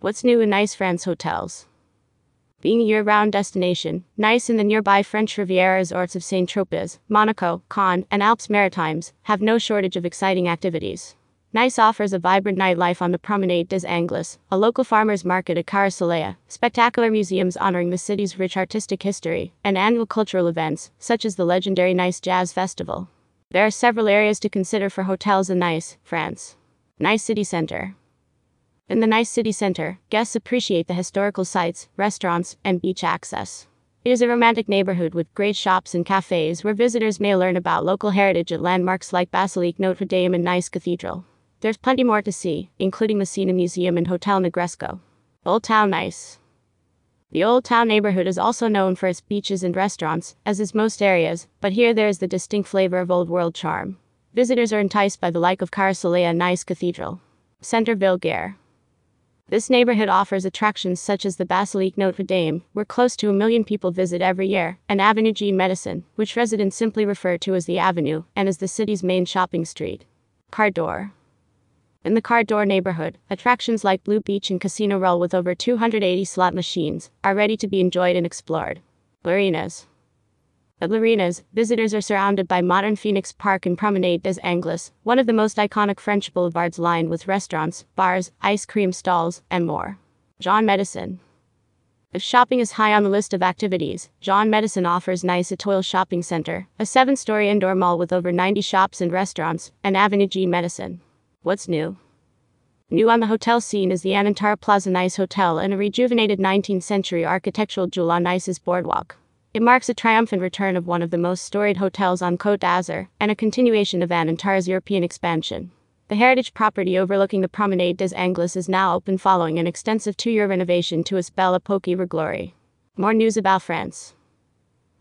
What's new in Nice France hotels? Being a year round destination, Nice and the nearby French Riviera resorts of Saint Tropez, Monaco, Cannes, and Alpes Maritimes have no shortage of exciting activities. Nice offers a vibrant nightlife on the Promenade des Anglais, a local farmers market at Cours Saleya, spectacular museums honoring the city's rich artistic history, and annual cultural events, such as the legendary Nice Jazz Festival. There are several areas to consider for hotels in Nice, France. Nice City Center. In the nice city center, guests appreciate the historical sites, restaurants, and beach access. It is a romantic neighborhood with great shops and cafes where visitors may learn about local heritage at landmarks like Basilique Notre Dame and Nice Cathedral. There's plenty more to see, including the Siena Museum and Hotel Negresco. Old Town Nice. The Old Town neighborhood is also known for its beaches and restaurants, as is most areas, but here there is the distinct flavor of old world charm. Visitors are enticed by the like of Soleil and Nice Cathedral. Centerville Gare. This neighborhood offers attractions such as the Basilique Notre Dame, where close to a million people visit every year, and Avenue Jean Médecin, which residents simply refer to as the Avenue, and is the city's main shopping street. Carré d'Or. In the Carré d'Or neighborhood, attractions like Blue Beach and Casino Ruhl with over 280 slot machines are ready to be enjoyed and explored. Marinas. At Larinas, visitors are surrounded by modern Phoenix Park and Promenade des Anglais, one of the most iconic French boulevards lined with restaurants, bars, ice cream stalls, and more. Jean Médecin. If shopping is high on the list of activities, Jean Médecin offers Nice Etoile Shopping Center, a seven story indoor mall with over 90 shops and restaurants, and Avenue Jean Médecin. What's new? New on the hotel scene is the Anantara Plaza Nice Hotel and a rejuvenated 19th century architectural jewel on Nice's boardwalk. It marks a triumphant return of one of the most storied hotels on Côte d'Azur and a continuation of Anantara's European expansion. The heritage property overlooking the Promenade des Anglais is now open following an extensive two year renovation to its belle epoque glory. More news about France.